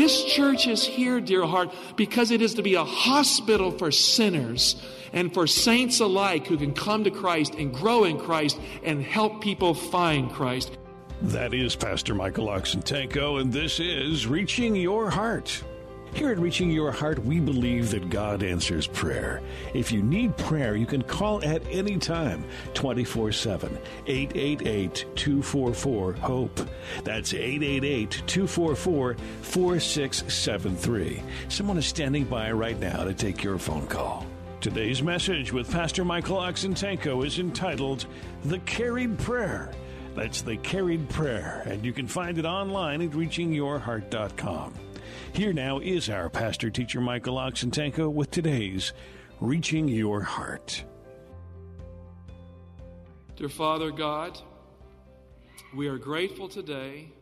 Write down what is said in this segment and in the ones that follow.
This church is here, dear heart, because it is to be a hospital for sinners and for saints alike who can come to Christ and grow in Christ and help people find Christ. That is Pastor Michael Oxentenko, and this is Reaching Your Heart. Here at Reaching Your Heart, we believe that God answers prayer. If you need prayer, you can call at any time, 24 7, 888 244 HOPE. That's 888 244 4673. Someone is standing by right now to take your phone call. Today's message with Pastor Michael Oxentenko is entitled The Carried Prayer. That's The Carried Prayer, and you can find it online at reachingyourheart.com. Here now is our pastor teacher Michael Oxentenko with today's Reaching Your Heart. Dear Father God, we are grateful today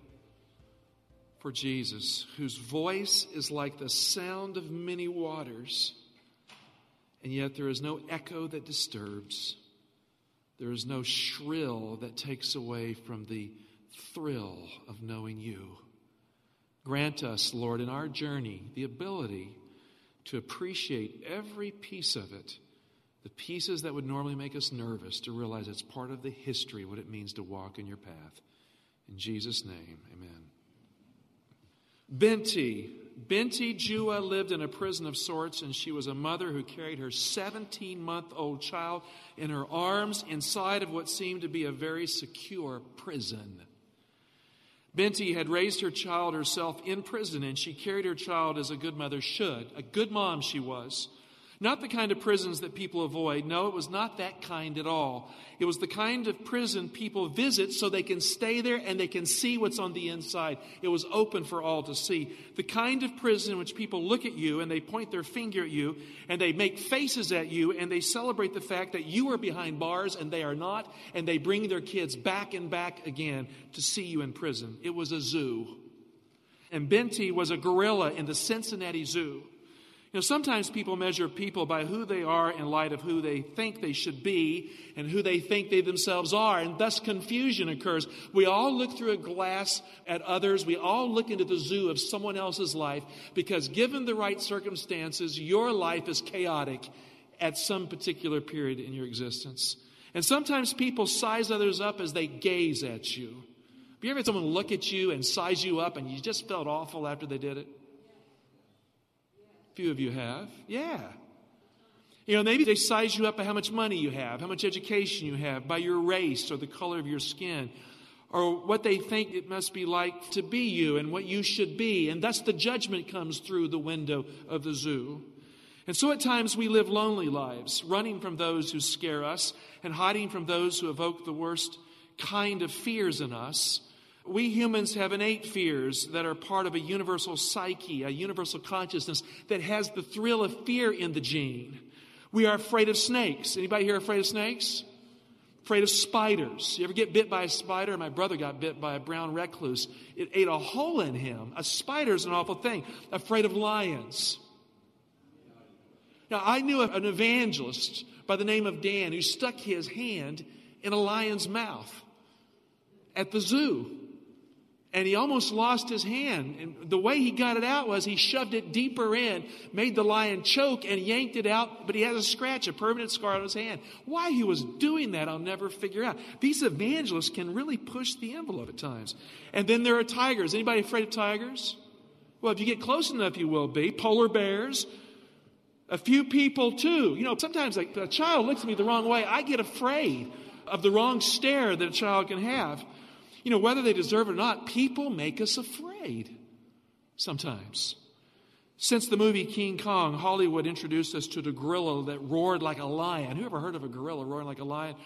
for Jesus, whose voice is like the sound of many waters, and yet there is no echo that disturbs. There is no shrill that takes away from the thrill of knowing you. Grant us, Lord, in our journey, the ability to appreciate every piece of it, the pieces that would normally make us nervous, to realize it's part of the history, what it means to walk in your path. In Jesus' name, amen. Binti. Binti Jua lived in a prison of sorts, and she was a mother who carried her 17 month old child in her arms inside of what seemed to be a very secure prison. Binti had raised her child herself in prison, and she carried her child as a good mother should. A good mom she was. Not the kind of prisons that people avoid. No, it was not that kind at all. It was the kind of prison people visit so they can stay there and they can see what's on the inside. It was open for all to see. The kind of prison in which people look at you and they point their finger at you and they make faces at you and they celebrate the fact that you are behind bars and they are not, and they bring their kids back and back again to see you in prison. It was a zoo. And Binti was a gorilla in the Cincinnati Zoo. You know, sometimes people measure people by who they are in light of who they think they should be and who they think they themselves are, and thus confusion occurs. We all look through a glass at others. We all look into the zoo of someone else's life because, given the right circumstances, your life is chaotic at some particular period in your existence. And sometimes people size others up as they gaze at you. Have you ever had someone look at you and size you up and you just felt awful after they did it? Few of you have. Yeah. You know, maybe they size you up by how much money you have, how much education you have, by your race or the color of your skin, or what they think it must be like to be you and what you should be. And thus the judgment comes through the window of the zoo. And so at times we live lonely lives, running from those who scare us and hiding from those who evoke the worst kind of fears in us we humans have innate fears that are part of a universal psyche, a universal consciousness that has the thrill of fear in the gene. We are afraid of snakes. Anybody here afraid of snakes? Afraid of spiders. You ever get bit by a spider? My brother got bit by a brown recluse. It ate a hole in him. A spider is an awful thing. Afraid of lions. Now, I knew an evangelist by the name of Dan who stuck his hand in a lion's mouth at the zoo and he almost lost his hand. And the way he got it out was he shoved it deeper in, made the lion choke, and yanked it out, but he has a scratch, a permanent scar on his hand. Why he was doing that, I'll never figure out. These evangelists can really push the envelope at times. And then there are tigers. Anybody afraid of tigers? Well, if you get close enough, you will be. Polar bears. A few people, too. You know, sometimes like, a child looks at me the wrong way. I get afraid of the wrong stare that a child can have. You know, whether they deserve it or not, people make us afraid sometimes. Since the movie King Kong, Hollywood introduced us to the gorilla that roared like a lion. Who ever heard of a gorilla roaring like a lion?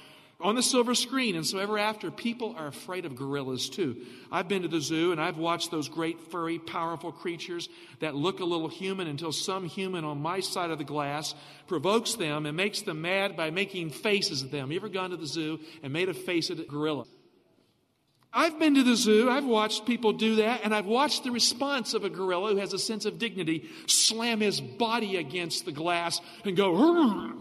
on the silver screen. And so ever after, people are afraid of gorillas too. I've been to the zoo and I've watched those great, furry, powerful creatures that look a little human until some human on my side of the glass provokes them and makes them mad by making faces at them. You ever gone to the zoo and made a face at a gorilla? I've been to the zoo, I've watched people do that, and I've watched the response of a gorilla who has a sense of dignity slam his body against the glass and go,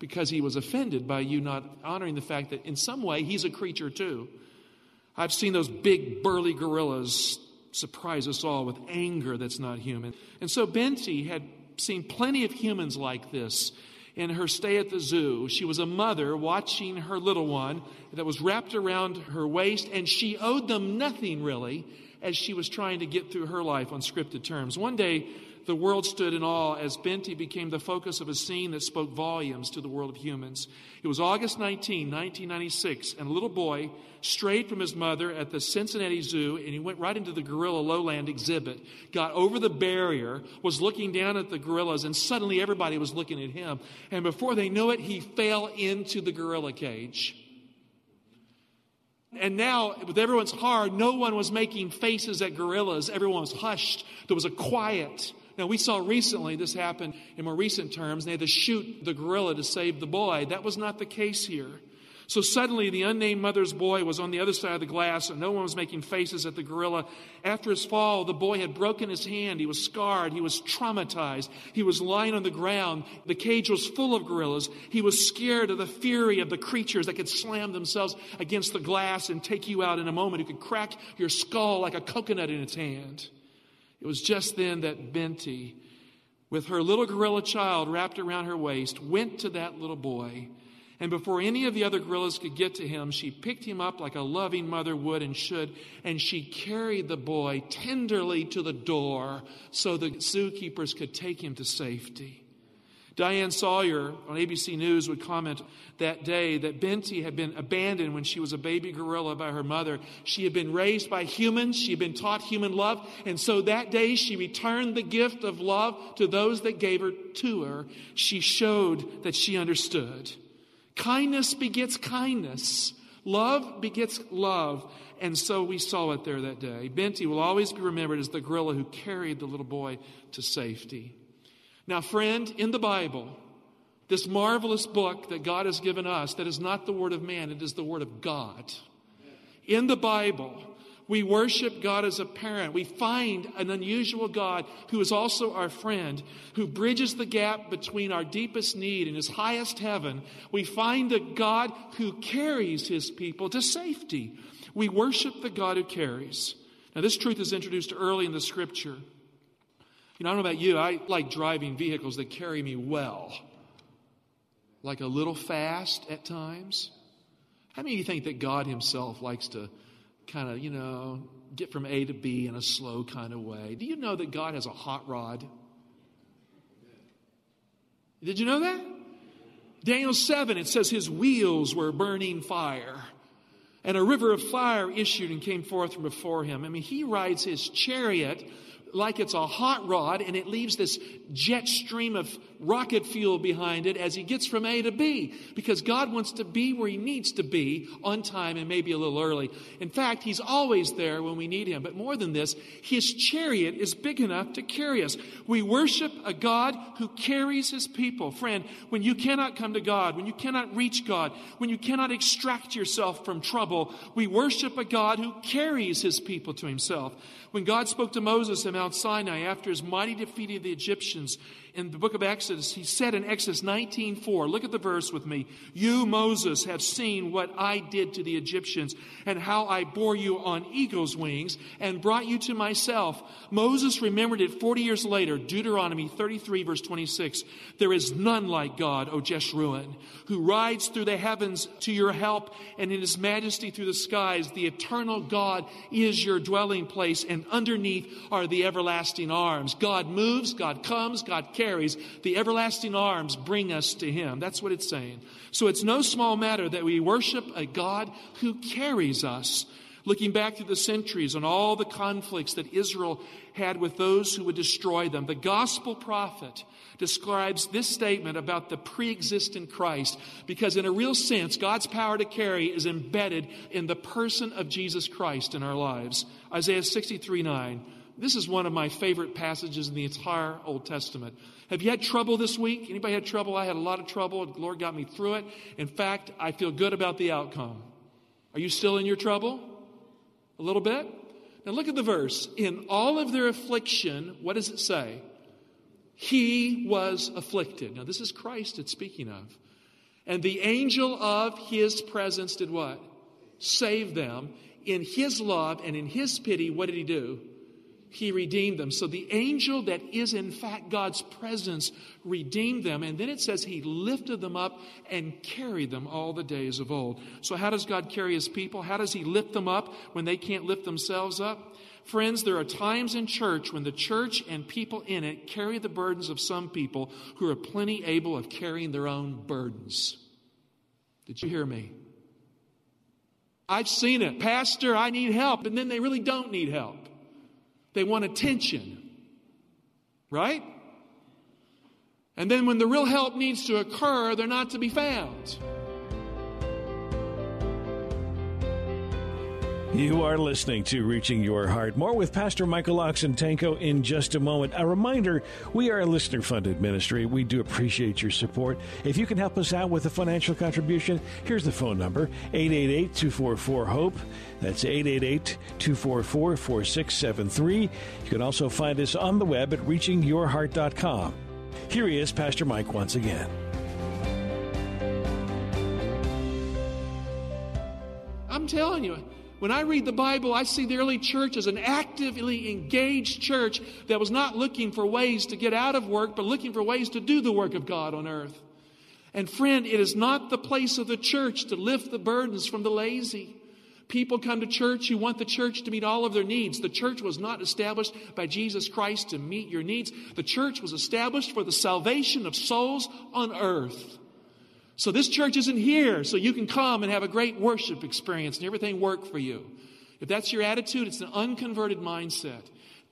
because he was offended by you not honoring the fact that in some way he's a creature too. I've seen those big, burly gorillas surprise us all with anger that's not human. And so Binti had seen plenty of humans like this in her stay at the zoo. She was a mother watching her little one that was wrapped around her waist, and she owed them nothing really as she was trying to get through her life on scripted terms. One day, the world stood in awe as Binti became the focus of a scene that spoke volumes to the world of humans. It was August 19, 1996, and a little boy strayed from his mother at the Cincinnati Zoo and he went right into the gorilla lowland exhibit, got over the barrier, was looking down at the gorillas, and suddenly everybody was looking at him. And before they knew it, he fell into the gorilla cage. And now, with everyone's hard, no one was making faces at gorillas. Everyone was hushed. There was a quiet. Now, we saw recently this happened in more recent terms. They had to shoot the gorilla to save the boy. That was not the case here. So suddenly, the unnamed mother's boy was on the other side of the glass, and no one was making faces at the gorilla. After his fall, the boy had broken his hand. He was scarred. He was traumatized. He was lying on the ground. The cage was full of gorillas. He was scared of the fury of the creatures that could slam themselves against the glass and take you out in a moment, who could crack your skull like a coconut in its hand. It was just then that Binti, with her little gorilla child wrapped around her waist, went to that little boy. And before any of the other gorillas could get to him, she picked him up like a loving mother would and should, and she carried the boy tenderly to the door so the zookeepers could take him to safety. Diane Sawyer on ABC News would comment that day that Binti had been abandoned when she was a baby gorilla by her mother. She had been raised by humans, she had been taught human love, and so that day she returned the gift of love to those that gave her to her. She showed that she understood. Kindness begets kindness. Love begets love. And so we saw it there that day. Binti will always be remembered as the gorilla who carried the little boy to safety. Now, friend, in the Bible, this marvelous book that God has given us, that is not the Word of man, it is the Word of God. In the Bible, we worship God as a parent. We find an unusual God who is also our friend, who bridges the gap between our deepest need and his highest heaven. We find a God who carries his people to safety. We worship the God who carries. Now, this truth is introduced early in the scripture. You know, I don't know about you, I like driving vehicles that carry me well, like a little fast at times. How many of you think that God Himself likes to kind of, you know, get from A to B in a slow kind of way? Do you know that God has a hot rod? Did you know that? Daniel 7, it says his wheels were burning fire. And a river of fire issued and came forth from before him. I mean, he rides his chariot like it's a hot rod and it leaves this jet stream of rocket fuel behind it as he gets from A to B because God wants to be where he needs to be on time and maybe a little early. In fact, he's always there when we need him. But more than this, his chariot is big enough to carry us. We worship a God who carries his people. Friend, when you cannot come to God, when you cannot reach God, when you cannot extract yourself from trouble, we worship a God who carries his people to himself. When God spoke to Moses at Mount Sinai after his mighty defeat of the Egyptians, in the book of Exodus, he said in Exodus 19:4, look at the verse with me. You, Moses, have seen what I did to the Egyptians and how I bore you on eagle's wings and brought you to myself. Moses remembered it 40 years later, Deuteronomy 33 verse 26. There is none like God, O Jeshurun, who rides through the heavens to your help and in his majesty through the skies. The eternal God is your dwelling place and underneath are the everlasting arms. God moves, God comes, God carries, the everlasting arms bring us to him. That's what it's saying. So it's no small matter that we worship a God who carries us. Looking back through the centuries on all the conflicts that Israel had with those who would destroy them, the gospel prophet describes this statement about the pre existent Christ because, in a real sense, God's power to carry is embedded in the person of Jesus Christ in our lives. Isaiah 63 9. This is one of my favorite passages in the entire Old Testament. Have you had trouble this week? Anybody had trouble? I had a lot of trouble. The Lord got me through it. In fact, I feel good about the outcome. Are you still in your trouble? A little bit? Now look at the verse. In all of their affliction, what does it say? He was afflicted. Now, this is Christ it's speaking of. And the angel of his presence did what? Save them. In his love and in his pity, what did he do? He redeemed them. So the angel that is in fact God's presence redeemed them. And then it says he lifted them up and carried them all the days of old. So how does God carry his people? How does he lift them up when they can't lift themselves up? Friends, there are times in church when the church and people in it carry the burdens of some people who are plenty able of carrying their own burdens. Did you hear me? I've seen it. Pastor, I need help. And then they really don't need help. They want attention. Right? And then when the real help needs to occur, they're not to be found. You are listening to Reaching Your Heart. More with Pastor Michael Oxentenko in just a moment. A reminder we are a listener funded ministry. We do appreciate your support. If you can help us out with a financial contribution, here's the phone number 888 244 HOPE. That's 888 244 4673. You can also find us on the web at reachingyourheart.com. Here he is, Pastor Mike, once again. I'm telling you, when I read the Bible, I see the early church as an actively engaged church that was not looking for ways to get out of work, but looking for ways to do the work of God on earth. And friend, it is not the place of the church to lift the burdens from the lazy. People come to church who want the church to meet all of their needs. The church was not established by Jesus Christ to meet your needs. The church was established for the salvation of souls on earth. So this church isn't here so you can come and have a great worship experience and everything work for you. If that's your attitude, it's an unconverted mindset.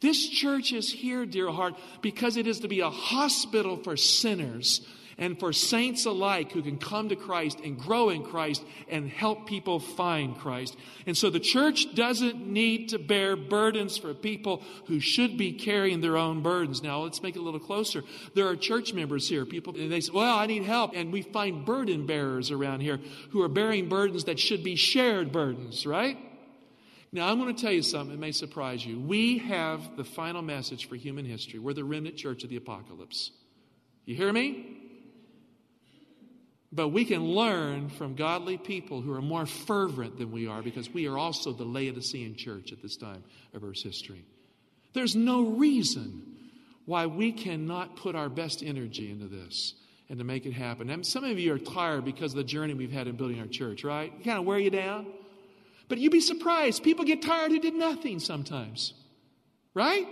This church is here, dear heart, because it is to be a hospital for sinners and for saints alike who can come to Christ and grow in Christ and help people find Christ. And so the church doesn't need to bear burdens for people who should be carrying their own burdens. Now let's make it a little closer. There are church members here, people, and they say, well, I need help. And we find burden bearers around here who are bearing burdens that should be shared burdens, right? Now, I'm going to tell you something that may surprise you. We have the final message for human history. We're the remnant church of the apocalypse. You hear me? But we can learn from godly people who are more fervent than we are because we are also the Laodicean church at this time of Earth's history. There's no reason why we cannot put our best energy into this and to make it happen. And some of you are tired because of the journey we've had in building our church, right? Kind of wear you down. But you'd be surprised. People get tired who did nothing sometimes, right?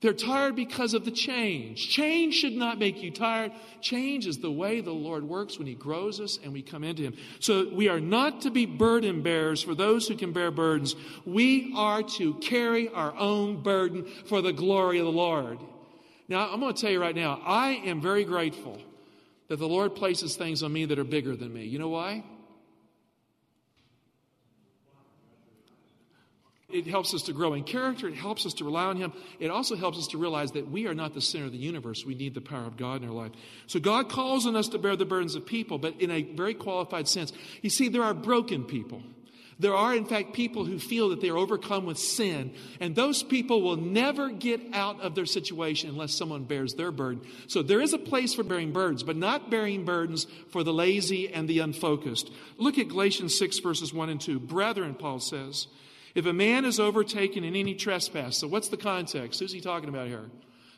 They're tired because of the change. Change should not make you tired. Change is the way the Lord works when He grows us and we come into Him. So we are not to be burden bearers for those who can bear burdens. We are to carry our own burden for the glory of the Lord. Now, I'm going to tell you right now, I am very grateful that the Lord places things on me that are bigger than me. You know why? It helps us to grow in character. It helps us to rely on Him. It also helps us to realize that we are not the center of the universe. We need the power of God in our life. So God calls on us to bear the burdens of people, but in a very qualified sense. You see, there are broken people. There are, in fact, people who feel that they are overcome with sin, and those people will never get out of their situation unless someone bears their burden. So there is a place for bearing burdens, but not bearing burdens for the lazy and the unfocused. Look at Galatians 6, verses 1 and 2. Brethren, Paul says, if a man is overtaken in any trespass, so what's the context? Who's he talking about here?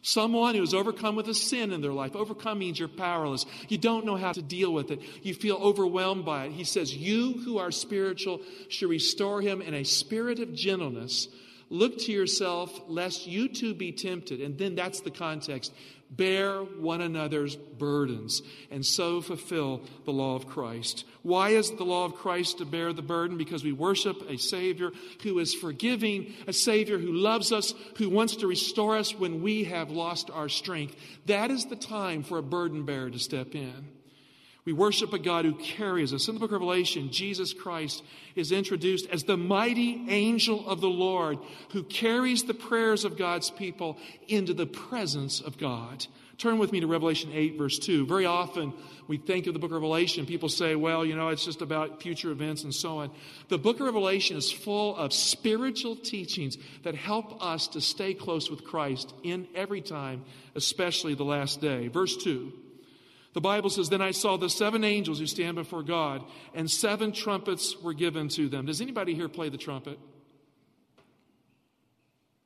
Someone who is overcome with a sin in their life. Overcome means you're powerless. You don't know how to deal with it. You feel overwhelmed by it. He says, You who are spiritual should restore him in a spirit of gentleness. Look to yourself, lest you too be tempted. And then that's the context. Bear one another's burdens and so fulfill the law of Christ. Why is the law of Christ to bear the burden? Because we worship a Savior who is forgiving, a Savior who loves us, who wants to restore us when we have lost our strength. That is the time for a burden bearer to step in. We worship a God who carries us. In the book of Revelation, Jesus Christ is introduced as the mighty angel of the Lord who carries the prayers of God's people into the presence of God. Turn with me to Revelation 8, verse 2. Very often we think of the book of Revelation, people say, well, you know, it's just about future events and so on. The book of Revelation is full of spiritual teachings that help us to stay close with Christ in every time, especially the last day. Verse 2. The Bible says, Then I saw the seven angels who stand before God, and seven trumpets were given to them. Does anybody here play the trumpet?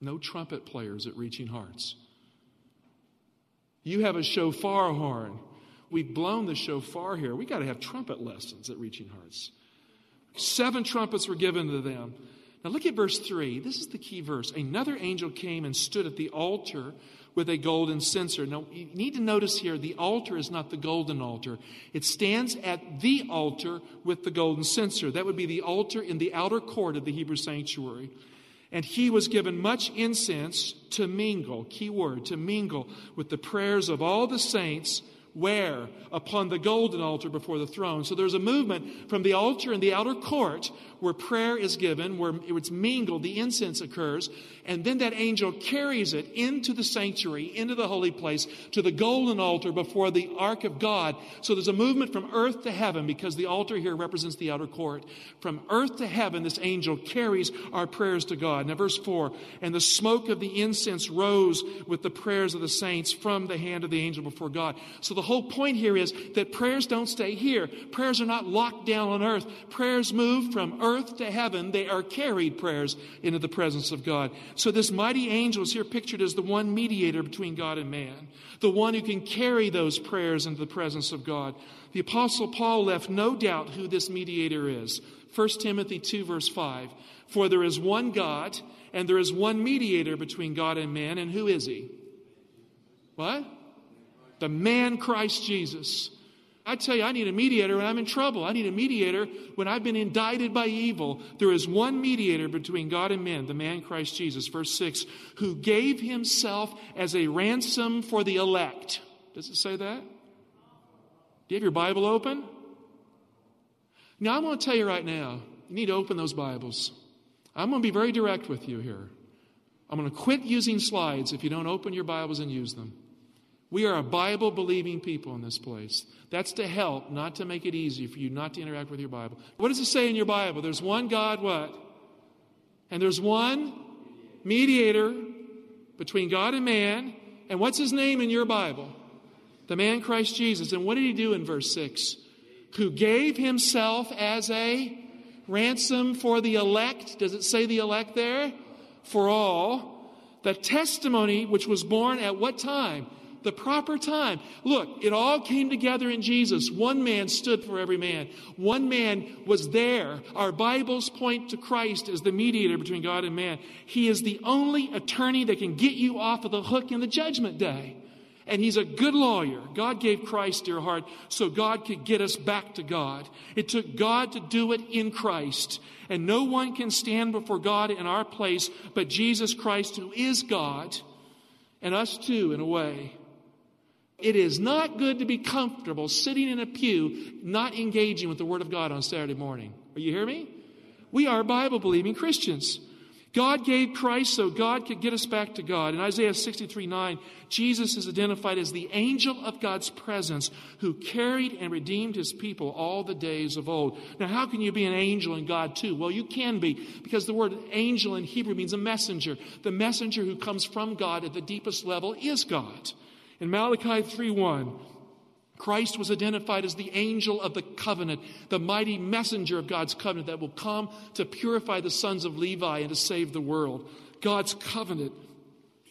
No trumpet players at Reaching Hearts. You have a shofar horn. We've blown the shofar here. We got to have trumpet lessons at Reaching Hearts. Seven trumpets were given to them. Now look at verse 3. This is the key verse. Another angel came and stood at the altar with a golden censer. Now, you need to notice here the altar is not the golden altar. It stands at the altar with the golden censer. That would be the altar in the outer court of the Hebrew sanctuary. And he was given much incense to mingle, key word, to mingle with the prayers of all the saints where? Upon the golden altar before the throne. So there's a movement from the altar in the outer court where prayer is given, where it's mingled, the incense occurs, and then that angel carries it into the sanctuary, into the holy place, to the golden altar before the ark of God. So there's a movement from earth to heaven because the altar here represents the outer court. From earth to heaven, this angel carries our prayers to God. Now, verse 4 And the smoke of the incense rose with the prayers of the saints from the hand of the angel before God. So the whole point here is that prayers don't stay here. Prayers are not locked down on earth. Prayers move from earth to heaven. They are carried prayers into the presence of God. So this mighty angel is here pictured as the one mediator between God and man, the one who can carry those prayers into the presence of God. The apostle Paul left no doubt who this mediator is. 1 Timothy 2 verse 5. For there is one God and there is one mediator between God and man. And who is he? What? The man Christ Jesus. I tell you, I need a mediator when I'm in trouble. I need a mediator when I've been indicted by evil. There is one mediator between God and men, the man Christ Jesus. Verse 6, who gave himself as a ransom for the elect. Does it say that? Do you have your Bible open? Now, I'm going to tell you right now, you need to open those Bibles. I'm going to be very direct with you here. I'm going to quit using slides if you don't open your Bibles and use them. We are a Bible believing people in this place. That's to help, not to make it easy for you not to interact with your Bible. What does it say in your Bible? There's one God, what? And there's one mediator between God and man. And what's his name in your Bible? The man Christ Jesus. And what did he do in verse 6? Who gave himself as a ransom for the elect. Does it say the elect there? For all. The testimony which was born at what time? The proper time. Look, it all came together in Jesus. One man stood for every man. One man was there. Our Bibles point to Christ as the mediator between God and man. He is the only attorney that can get you off of the hook in the judgment day. And he's a good lawyer. God gave Christ dear heart so God could get us back to God. It took God to do it in Christ. And no one can stand before God in our place but Jesus Christ, who is God, and us too, in a way. It is not good to be comfortable sitting in a pew, not engaging with the Word of God on Saturday morning. Are you hear me? We are Bible believing Christians. God gave Christ so God could get us back to God. In Isaiah 63 9, Jesus is identified as the angel of God's presence who carried and redeemed his people all the days of old. Now, how can you be an angel in God too? Well, you can be because the word angel in Hebrew means a messenger. The messenger who comes from God at the deepest level is God. In Malachi 3:1, Christ was identified as the angel of the covenant, the mighty messenger of God's covenant that will come to purify the sons of Levi and to save the world. God's covenant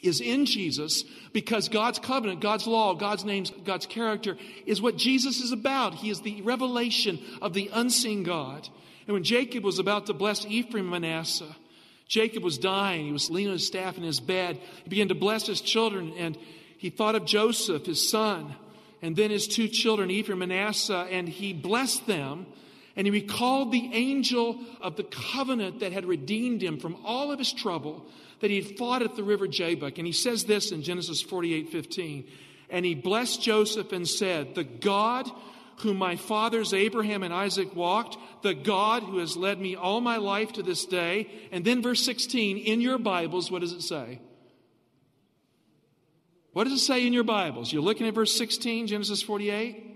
is in Jesus because God's covenant, God's law, God's names, God's character is what Jesus is about. He is the revelation of the unseen God. And when Jacob was about to bless Ephraim and Manasseh, Jacob was dying. He was leaning on his staff in his bed. He began to bless his children and he thought of Joseph, his son, and then his two children, Ephraim and Manasseh, and he blessed them. And he recalled the angel of the covenant that had redeemed him from all of his trouble that he had fought at the river Jabbok. And he says this in Genesis 48 15. And he blessed Joseph and said, The God whom my fathers Abraham and Isaac walked, the God who has led me all my life to this day. And then verse 16, in your Bibles, what does it say? What does it say in your Bibles? You're looking at verse 16, Genesis 48?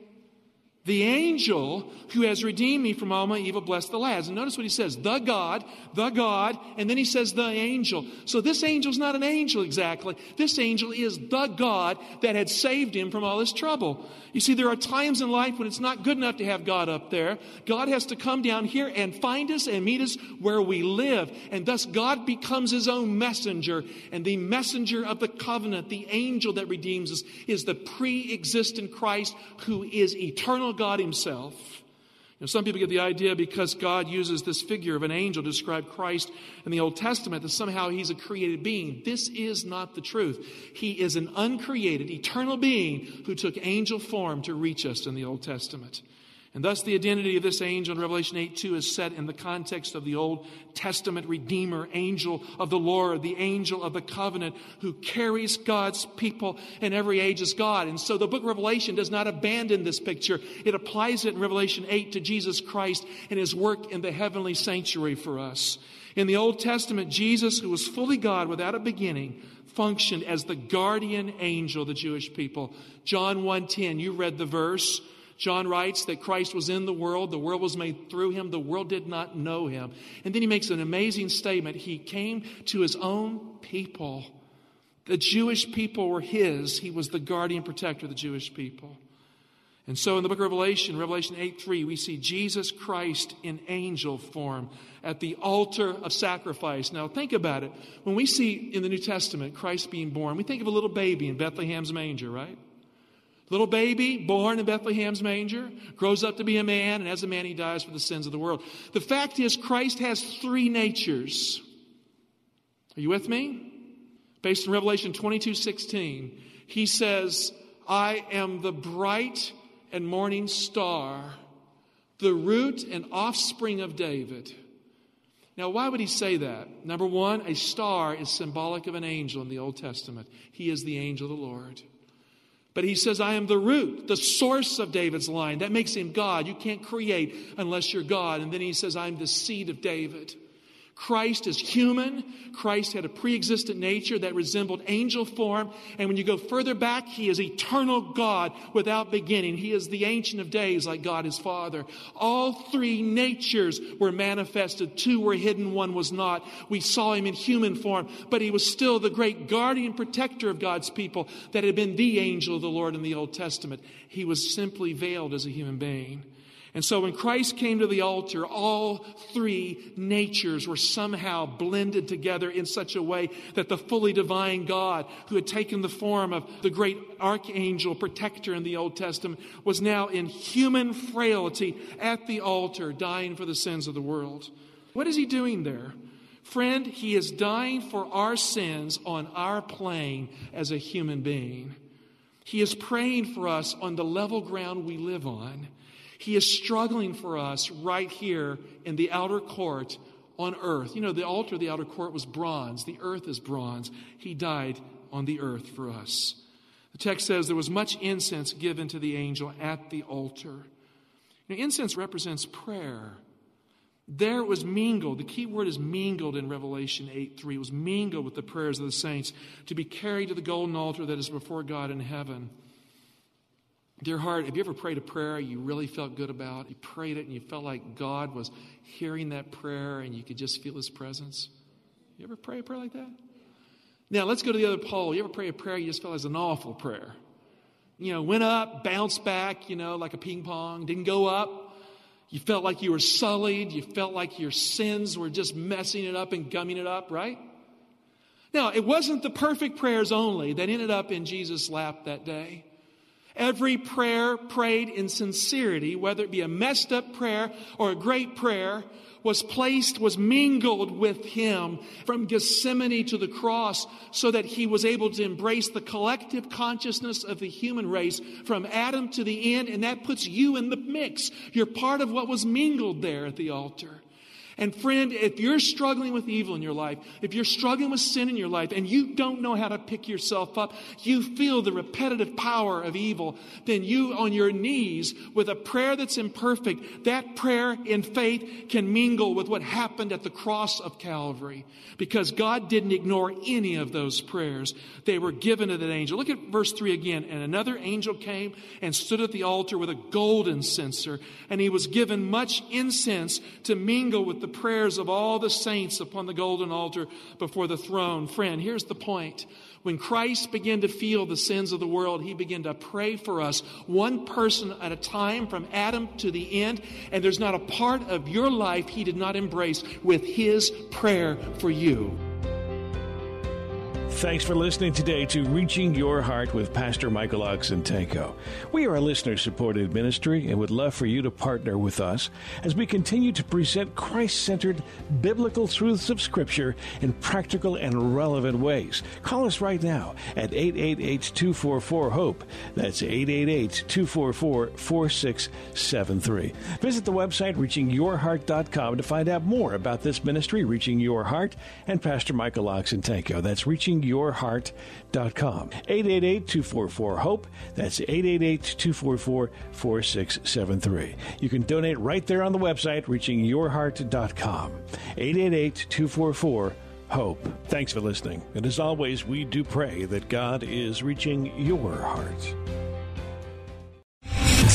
The angel who has redeemed me from all my evil, bless the lads. And notice what he says the God, the God, and then he says the angel. So this angel's not an angel exactly. This angel is the God that had saved him from all his trouble. You see, there are times in life when it's not good enough to have God up there. God has to come down here and find us and meet us where we live. And thus God becomes his own messenger. And the messenger of the covenant, the angel that redeems us, is the pre existent Christ who is eternal God himself. You know, some people get the idea because God uses this figure of an angel to describe Christ in the Old Testament that somehow he's a created being. This is not the truth. He is an uncreated, eternal being who took angel form to reach us in the Old Testament. And thus, the identity of this angel in Revelation 8 2 is set in the context of the Old Testament Redeemer, angel of the Lord, the angel of the covenant who carries God's people in every age as God. And so the book of Revelation does not abandon this picture. It applies it in Revelation 8 to Jesus Christ and his work in the heavenly sanctuary for us. In the Old Testament, Jesus, who was fully God without a beginning, functioned as the guardian angel of the Jewish people. John 1:10, you read the verse. John writes that Christ was in the world, the world was made through him, the world did not know him. And then he makes an amazing statement. He came to his own people. The Jewish people were his, he was the guardian protector of the Jewish people. And so in the book of Revelation, Revelation 8 3, we see Jesus Christ in angel form at the altar of sacrifice. Now think about it. When we see in the New Testament Christ being born, we think of a little baby in Bethlehem's manger, right? Little baby born in Bethlehem's manger, grows up to be a man, and as a man, he dies for the sins of the world. The fact is, Christ has three natures. Are you with me? Based on Revelation 22 16, he says, I am the bright and morning star, the root and offspring of David. Now, why would he say that? Number one, a star is symbolic of an angel in the Old Testament. He is the angel of the Lord. But he says, I am the root, the source of David's line. That makes him God. You can't create unless you're God. And then he says, I'm the seed of David. Christ is human. Christ had a pre existent nature that resembled angel form. And when you go further back, he is eternal God without beginning. He is the Ancient of Days, like God his Father. All three natures were manifested. Two were hidden, one was not. We saw him in human form, but he was still the great guardian protector of God's people that had been the angel of the Lord in the Old Testament. He was simply veiled as a human being. And so when Christ came to the altar, all three natures were somehow blended together in such a way that the fully divine God, who had taken the form of the great archangel protector in the Old Testament, was now in human frailty at the altar, dying for the sins of the world. What is he doing there? Friend, he is dying for our sins on our plane as a human being. He is praying for us on the level ground we live on. He is struggling for us right here in the outer court on earth. You know, the altar of the outer court was bronze, the earth is bronze. He died on the earth for us. The text says there was much incense given to the angel at the altar. Know, incense represents prayer. There it was mingled. The key word is mingled in Revelation 8 3. It was mingled with the prayers of the saints to be carried to the golden altar that is before God in heaven. Dear heart, have you ever prayed a prayer you really felt good about? You prayed it and you felt like God was hearing that prayer and you could just feel his presence? You ever pray a prayer like that? Now, let's go to the other pole. You ever pray a prayer you just felt as an awful prayer? You know, went up, bounced back, you know, like a ping pong, didn't go up. You felt like you were sullied. You felt like your sins were just messing it up and gumming it up, right? Now, it wasn't the perfect prayers only that ended up in Jesus' lap that day. Every prayer prayed in sincerity, whether it be a messed up prayer or a great prayer, was placed, was mingled with him from Gethsemane to the cross so that he was able to embrace the collective consciousness of the human race from Adam to the end. And that puts you in the mix. You're part of what was mingled there at the altar. And friend, if you're struggling with evil in your life, if you're struggling with sin in your life, and you don't know how to pick yourself up, you feel the repetitive power of evil, then you on your knees with a prayer that's imperfect, that prayer in faith can mingle with what happened at the cross of Calvary. Because God didn't ignore any of those prayers. They were given to that angel. Look at verse 3 again. And another angel came and stood at the altar with a golden censer, and he was given much incense to mingle with the prayers of all the saints upon the golden altar before the throne. Friend, here's the point. When Christ began to feel the sins of the world, he began to pray for us, one person at a time from Adam to the end. And there's not a part of your life he did not embrace with his prayer for you. Thanks for listening today to Reaching Your Heart with Pastor Michael Oxentenko. We are a listener supported ministry and would love for you to partner with us as we continue to present Christ centered biblical truths of Scripture in practical and relevant ways. Call us right now at 888 244 HOPE. That's 888 244 4673. Visit the website reachingyourheart.com to find out more about this ministry, Reaching Your Heart, and Pastor Michael Oxentenko. That's Reaching yourheart.com. 888-244-HOPE. That's 888-244-4673. You can donate right there on the website, reachingyourheart.com. 888-244 Hope. Thanks for listening. And as always, we do pray that God is reaching your heart.